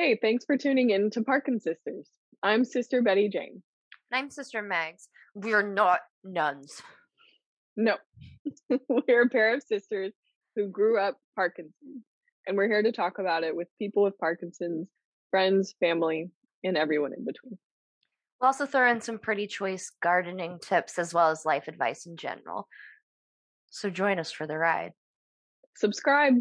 Hey, thanks for tuning in to Parkin Sisters. I'm Sister Betty Jane. I'm Sister Megs. We're not nuns. No, we're a pair of sisters who grew up Parkinson's, and we're here to talk about it with people with Parkinson's, friends, family, and everyone in between. We'll also throw in some pretty choice gardening tips as well as life advice in general. So join us for the ride. Subscribe.